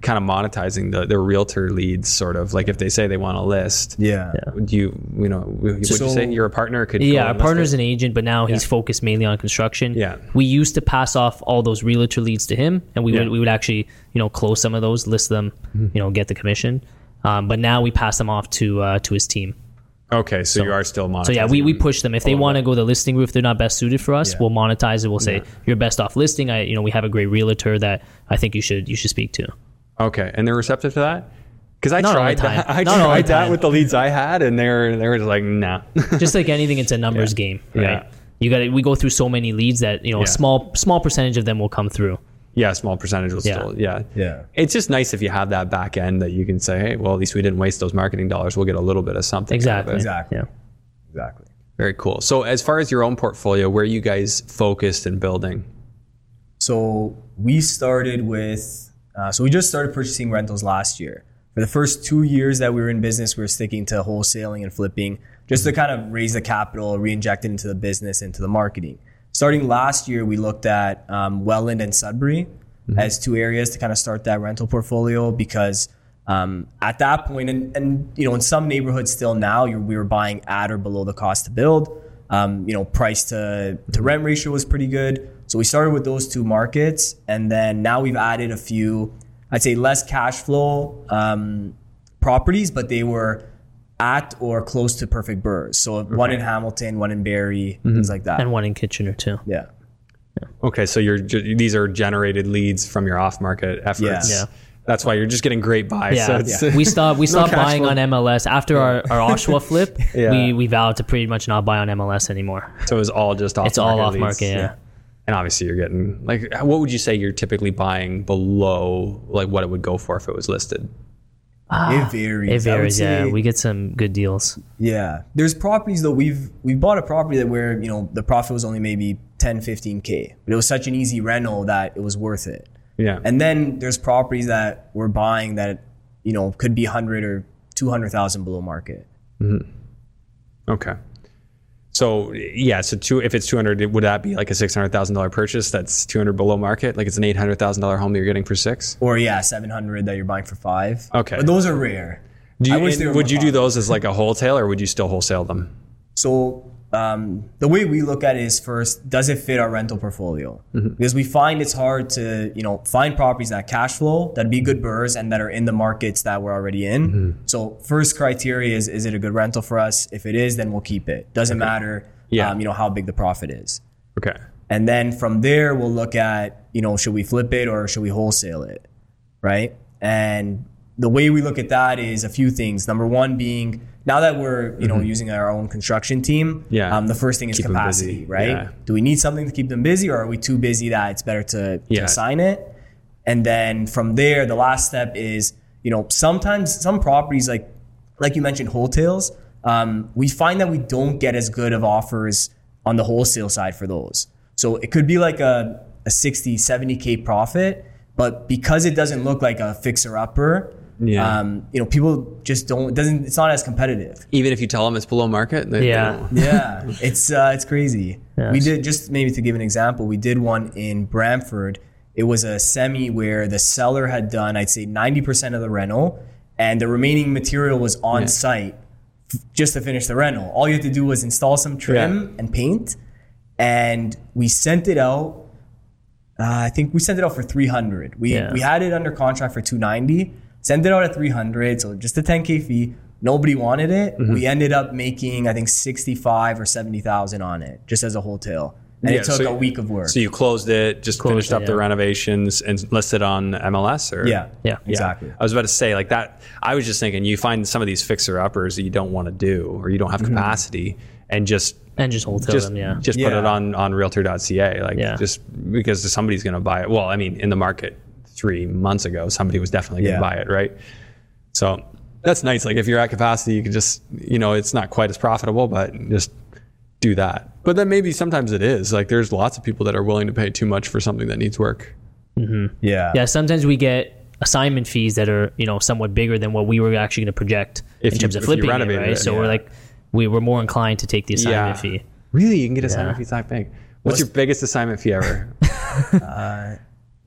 kind of monetizing the, the realtor leads sort of like if they say they want to list? Yeah. Would you, you know, would you So- say you're a partner? Could Yeah, our and list partner's an agent, but now he's focused mainly on construction. Yeah. We used to pass off all those realtor leads to him, and we Yeah. would we would actually you know close some of those, list them, Mm-hmm. you know, get the commission. Um, but now we pass them off to uh, to his team. Okay, so, you are still monetizing. So yeah, we, we push them if they oh, want to go the listing route. If they're not best suited for us, Yeah. we'll monetize it. We'll say you're best off listing. I you know we have a great realtor that I think you should you should speak to. Okay, and they're receptive to that. Because I Not tried that. I Not tried that with the leads I had, and they're they were just like, nah. Just like anything, it's a numbers game, right? Yeah. You got we go through so many leads that you know Yeah. a small small percentage of them will come through. Yeah, a small percentage will Yeah. still. Yeah, Yeah. It's just nice if you have that back end that you can say, hey, well, at least we didn't waste those marketing dollars. We'll get a little bit of something. out of Exactly. Exactly. Yeah. Exactly. Very cool. So, as far as your own portfolio, where are you guys focused in building? So we started with, uh, so we just started purchasing rentals last year. For the first two years that we were in business, we were sticking to wholesaling and flipping just to kind of raise the capital, re-inject it into the business, into the marketing. Starting last year, we looked at um, Welland and Sudbury as two areas to kind of start that rental portfolio because um, at that point, and, and you know, in some neighborhoods still now, you're, we were buying at or below the cost to build. Um, you know, price to, to rent ratio was pretty good. So we started with those two markets, and then now we've added a few, I'd say less cash flow um, properties, but they were at or close to perfect BRRRRs. So one in Hamilton, one in Barrie, mm-hmm. things like that. And one in Kitchener too. yeah. Okay, so you're ju- these are generated leads from your off-market efforts. Yeah. Yeah. That's why you're just getting great buys. Yeah, so it's, we stopped. We stopped cash buying flow. on MLS after our, our Oshawa flip. Yeah. We we vowed to pretty much not buy on MLS anymore. So it was all just off. It's all off market. Yeah. And obviously, you're getting like, what would you say you're typically buying below like what it would go for if it was listed? It varies. It I would varies. Yeah, we get some good deals. Yeah. There's properties though we've we've bought a property that where, you know, the profit was only maybe 10, 15k. But it was such an easy rental that it was worth it. Yeah. And then there's properties that we're buying that, you know, could be 100 or 200,000 below market. Hmm. okay. So yeah, so two if it's two hundred, would that be like a six hundred thousand dollar purchase? That's two hundred below market. Like it's an eight hundred thousand dollar home that you're getting for six. Or yeah, 700 that you're buying for 5. Okay. But those are rare. Do you I wish they and were would you do those as like a wholesale or would you still wholesale them? So um, the way we look at it is first, does it fit our rental portfolio? Because we find it's hard to, you know, find properties that cash flow, that be good BRRRRs, and that are in the markets that we're already in. So first criteria is, is it a good rental for us? If it is, then we'll keep it. Doesn't matter, Yeah. um, you know, how big the profit is. Okay. And then from there, we'll look at, you know, should we flip it or should we wholesale it? Right. And the way we look at that is a few things. Number one being now that we're, you know, using our own construction team, Mm-hmm. Yeah. um, the first thing is Keep capacity, right? Yeah. Do we need something to keep them busy or are we too busy that it's better to, Yeah. to assign it? And then from there, the last step is, you know, sometimes some properties like like you mentioned, wholesales. Um, we find that we don't get as good of offers on the wholesale side for those. So it could be like a, a 60, 70K profit, but because it doesn't look like a fixer upper, Yeah. um, you know, people just don't, doesn't, it's not as competitive. Even if you tell them it's below market, they, they Yeah. don't- yeah, it's uh, it's crazy. Yeah. We did just maybe to give an example. We did one in Brantford. It was a semi where the seller had done, I'd say, ninety percent of the rental, and the remaining material was on Yeah. site f- just to finish the rental. All you had to do was install some trim and paint, and we sent it out. Uh, I think we sent it out for three hundred. We Yeah. we had it under contract for two ninety. Sent it out at three hundred, so just a ten k fee. Nobody wanted it. Mm-hmm. We ended up making I think sixty five or seventy thousand on it, just as a wholesale, and Yeah, it took so- a week of work. So you closed it, just Closed finished it, up the renovations and listed on MLS or yeah, Yeah. exactly. I was about to say like that. I was just thinking you find some of these fixer uppers that you don't want to do or you don't have Mm-hmm. capacity and just and just wholesale just them. Yeah. just put it on on realtor.ca like Yeah. just because somebody's going to buy it. Well, I mean, in the market 3 months ago, somebody was definitely going to Yeah. buy it, right? So that's nice. Like if you're at capacity, you can just, you know, it's not quite as profitable, but just do that. But then maybe sometimes it is. Like there's lots of people that are willing to pay too much for something that needs work. Mm-hmm. Yeah, Yeah, sometimes we get assignment fees that are you know somewhat bigger than what we were actually going to project If in you- terms if of you flipping it, right? it, so we're like we were more inclined to take the assignment fee. Really? You can get assignment Yeah. fees that big. What's your biggest assignment fee ever? Uh,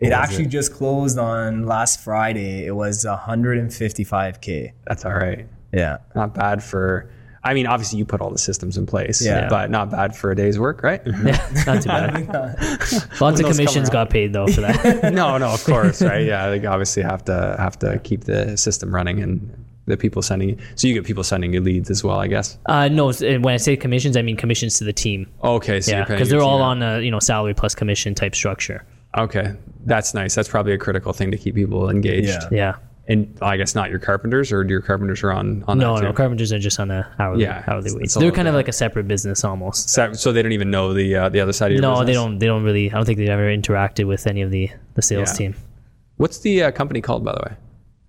it actually just closed on last Friday. It was one hundred and fifty five k. That's all right. Yeah, Not bad for. I mean, obviously you put all the systems in place, Yeah. but not bad for a day's work, right? Yeah, not too bad. Lots of commissions got paid though for that. no, no, of course, right? Yeah, they obviously have to have to keep the system running and the people sending you. So you get people sending you leads as well, I guess. uh, no, when I say commissions, I mean commissions to the team. Okay, so Yeah, because they're all team on a you know salary plus commission type structure. Okay, that's nice. That's probably a critical thing to keep people engaged. Yeah. Yeah. And I guess not your carpenters, or your carpenters are on on No, that no, too? carpenters are just on a hourly Yeah, hourly it's- wage. it's They're kind of like a separate business almost. So, so they don't even know the uh, the other side of your No, business. they don't. They don't really. I don't think they've ever interacted with any of the the sales Yeah. team. What's the uh, company called, by the way?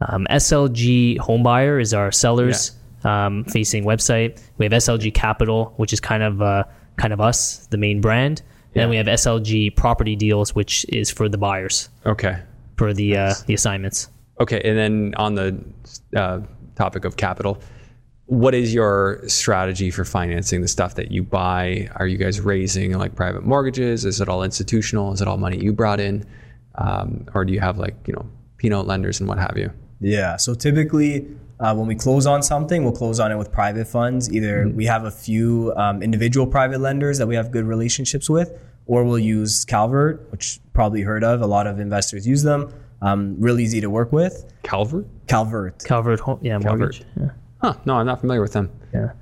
Um, SLG Homebuyer is our sellers um, facing website. We have SLG Capital, which is kind of uh, kind of us, the main brand. Yeah. And we have SLG Property Deals, which is for the buyers Okay. for the uh, the assignments. Okay, and then on the uh, topic of capital, what is your strategy for financing the stuff that you buy? Are you guys raising like private mortgages? Is it all institutional? Is it all money you brought in, um, or do you have like you know P-note lenders and what have you? Yeah. So typically, uh, when we close on something, we'll close on it with private funds. Either we have a few um, individual private lenders that we have good relationships with, or we'll use Calvert, which probably heard of. A lot of investors use them. Um, really easy to work with. Calvert? Calvert. Covered, home, yeah, mortgage. Yeah. Huh? No, I'm not familiar with them. yeah.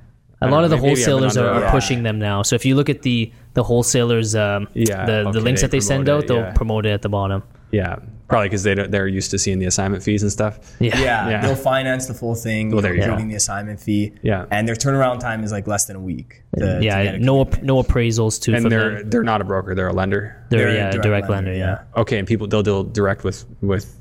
A lot know, of the maybe I've been wholesalers are, are yeah. pushing them now. So if you look at the the wholesalers, um, Yeah, the, okay, the links they that they send promote out, it, they'll yeah. promote it at the bottom. Yeah, probably because they don't, they're used to seeing the assignment fees and stuff. Yeah. Yeah, Yeah. they'll finance the full thing, Well, there you go. including the assignment fee. Yeah. and their turnaround time is like less than a week. to- to yeah, get a no commitment. no appraisals too And they're them. they're not a broker; they're a lender. They're, They're a yeah, direct, lender, yeah. Okay, and people they'll deal direct with with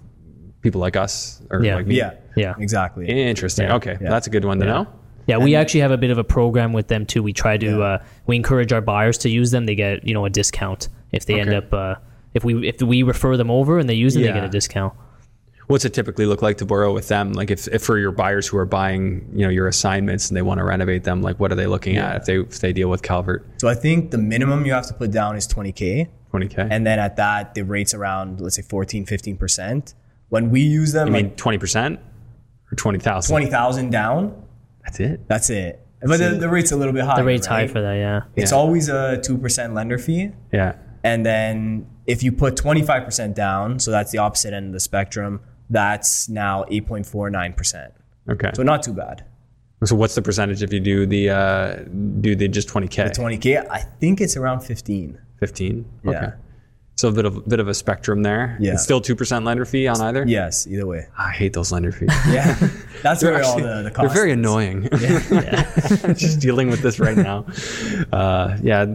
people like us or Yeah. like me. yeah, Yeah. exactly. Interesting. Yeah. Okay, Yeah. that's a good one to know. Yeah, we actually have a bit of a program with them too. We try to uh, we encourage our buyers to use them. They get you know a discount if they end up uh, if we if we refer them over and they use them, they get a discount. What's it typically look like to borrow with them? Like if, if for your buyers who are buying, you know, your assignments and they want to renovate them, like what are they looking at if they if they deal with Calvert? So I think the minimum you have to put down is 20k. 20k. And then at that, the rate's around, let's say 14, 15%. When we use them, I mean 20% or 20,000? 20,000 down, That's it. that's it. But the, the rate's a little bit higher. The rate's high for that, yeah. It's Yeah. always a 2% lender fee. Yeah. And then if you put 25% down, so that's the opposite end of the spectrum, that's now 8.49%. Okay. So not too bad. So what's the percentage if you do the uh do the just 20k? 20K, I think it's around 15. 15. Yeah. So a bit of bit of a spectrum there. Yeah. It's still 2% lender fee on either? Yes, either way. I hate those lender fees. Yeah. That's where all actually- the, the They're very is. annoying. just dealing with this right now. Uh, yeah,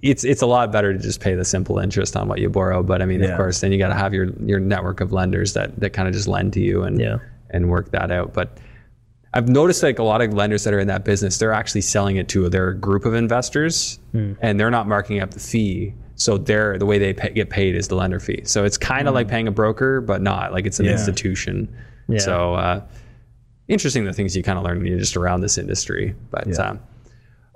it's it's a lot better to just pay the simple interest on what you borrow. But I mean, of course, then you got to have your your network of lenders that that kind of just lend to you and Yeah. and work that out. But I've noticed like a lot of lenders that are in that business, they're actually selling it to their group of investors, and they're not marking up the fee. So they're the way they pay, get paid is the lender fee. So it's kind of like paying a broker, but not like it's an Yeah. institution. Yeah. So uh, interesting the things you kind of learn when you're just around this industry. But Yeah. um,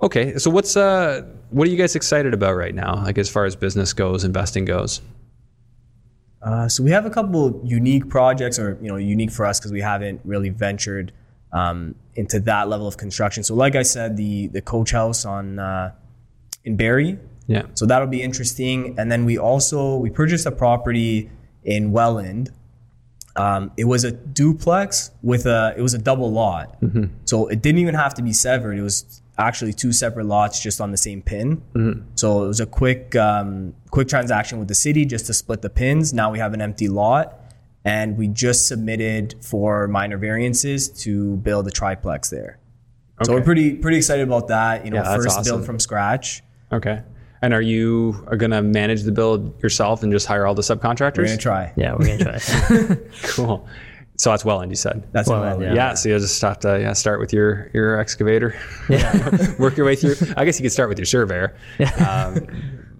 okay, so what's uh, what are you guys excited about right now? Like as far as business goes, investing goes. Uh, so we have a couple unique projects, or you know, unique for us because we haven't really ventured um, into that level of construction. So, like I said, the the coach house on uh, in Barrie. Yeah. So that'll be interesting. And then we also we purchased a property in Welland. Um, it was a duplex with a it was a double lot. So it didn't even have to be severed. It was actually two separate lots just on the same pin. So it was a quick um, quick transaction with the city just to split the pins. Now we have an empty lot. And we just submitted for minor variances to build a triplex there. So we're pretty pretty excited about that. You know, Yeah, first awesome. build from scratch. Okay. And are you are gonna manage the build yourself and just hire all the subcontractors? We're gonna try. Yeah, we're gonna try. Cool. So that's Welland, you said. That's Well, what then, Yeah. So you just have to yeah, start with your your excavator. yeah. Work your way through. I guess you could start with your surveyor. Um,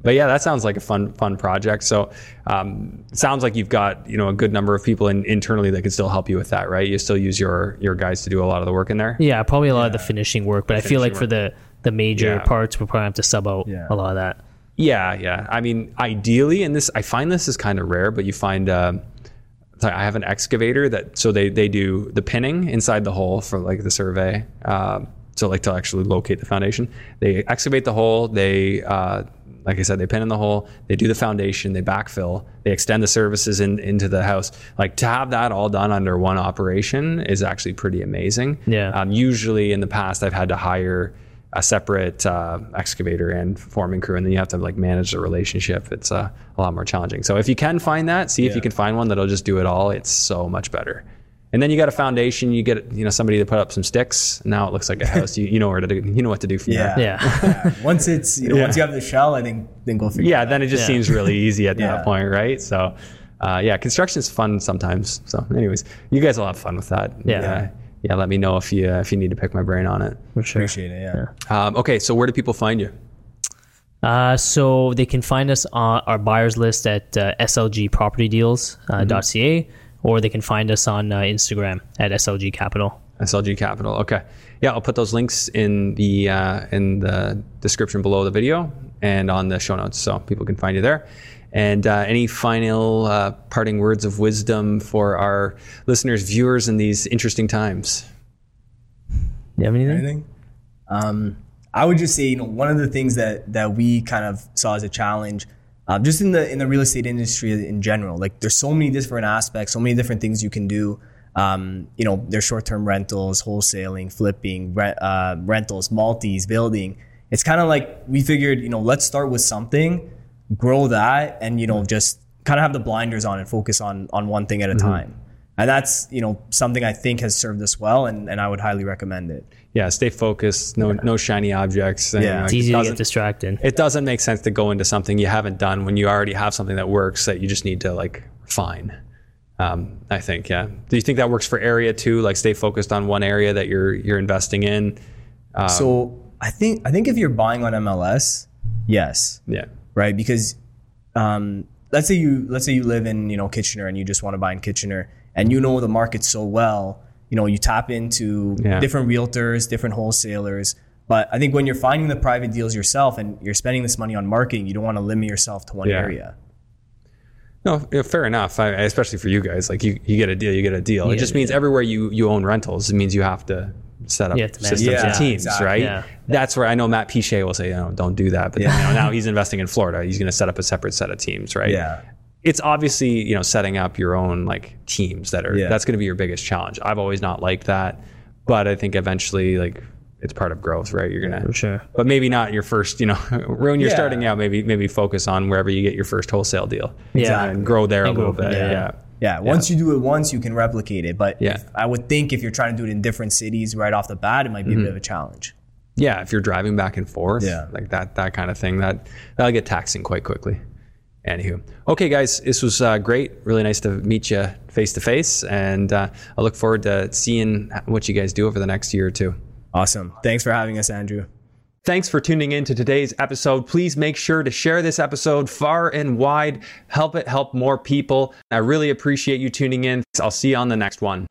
but yeah, that sounds like a fun fun project. So um, sounds like you've got you know a good number of people in, internally that could still help you with that, right? You still use your your guys to do a lot of the work in there. Yeah, probably a lot of the finishing work, but I feel like finishing for the the major Yeah. parts, we'll probably have to sub out Yeah. a lot of that. Yeah, yeah. I mean, ideally, and this I find this is kind of rare, but you find um, sorry, I have an excavator that so they they do the pinning inside the hole for like the survey. Um, so like to actually locate the foundation, they excavate the hole. They uh, like I said, they pin in the hole. They do the foundation. They backfill. They extend the services in, into the house. Like to have that all done under one operation is actually pretty amazing. Yeah. Um, usually in the past, I've had to hire a separate uh, excavator and forming crew, and then you have to like manage the relationship. It's uh, a lot more challenging. So if you can find that, see if you can find one that'll just do it all. It's so much better. And then you got a foundation. You get you know somebody to put up some sticks. Now it looks like a house. you, you know where to do. You know what to do from Yeah. there. Yeah. Yeah. Once it's you know, Yeah. once you have the shell, I think then go figure. Yeah. Then it just Yeah. seems really easy at Yeah. that point, right? So. Uh, yeah, construction is fun sometimes. So, anyways, you guys will have fun with that. Yeah. Yeah. Let me know if you uh, if you need to pick my brain on it. For sure. Appreciate it. Yeah. Um, okay, so where do people find you? Uh, so they can find us on our buyers list at uh, slgpropertydeals.ca, or they can find us on uh, Instagram at slg capital. SLG Capital. Okay. Yeah, I'll put those links in the uh, in the description below the video and on the show notes, so people can find you there. And uh, any final uh, parting words of wisdom for our listeners, viewers in these interesting times? You have anything? Anything? Um, I would just say, you know, one of the things that that we kind of saw as a challenge, uh, just in the in the real estate industry in general, like there's so many different aspects, so many different things you can do. Um, you know, there's short-term rentals, wholesaling, flipping, re- uh, rentals, multis, building. It's kind of like we figured, you know, let's start with something, grow that, and you know, just kind of have the blinders on and focus on on one thing at a time. And that's you know something I think has served us well, and, and I would highly recommend it. Yeah, stay focused. No, no shiny objects. and, Yeah. like, It's it easy to doesn't- get distracted. it doesn't make sense to go into something you haven't done when you already have something that works that you just need to like refine. Um, I think, yeah. Do you think that works for area too? Like, stay focused on one area that you're you're investing in. Um, So I think I think if you're buying on MLS, yes, yeah, right? Because um, let's say you let's say you live in you know Kitchener and you just want to buy in Kitchener and you know the market so well, you know you tap into Yeah. different realtors, different wholesalers. But I think when you're finding the private deals yourself and you're spending this money on marketing, you don't want to limit yourself to one Yeah. area. no, fair enough. I, especially for you guys, like you, you get a deal, you get a deal. it just means everywhere you you own rentals, it means you have to set up You have to manage systems them. and teams, exactly. right? Yeah. That's where I know Matt Pichet will say, you know, don't do that. But then, you know, now he's investing in Florida. He's going to set up a separate set of teams, right? Yeah. it's obviously you know setting up your own like teams that are Yeah. that's going to be your biggest challenge i've always not liked that but i think eventually like it's part of growth right you're gonna sure. but maybe not your first you know when you're Yeah. starting out maybe maybe focus on wherever you get your first wholesale deal Yeah. and grow there And a little bit yeah Yeah, once you do it once, you can replicate it. But Yeah. if- I would think if you're trying to do it in different cities right off the bat, it might be a bit of a challenge. yeah if you're driving back and forth Yeah. like that that kind of thing that that'll get taxing quite quickly Anywho, okay, guys, this was uh, great. Really nice to meet you face to face, and uh, I look forward to seeing what you guys do over the next year or two. Awesome. Thanks for having us, Andrew. Thanks for tuning in to today's episode. Please make sure to share this episode far and wide. Help it help more people. I really appreciate you tuning in. I'll see you on the next one.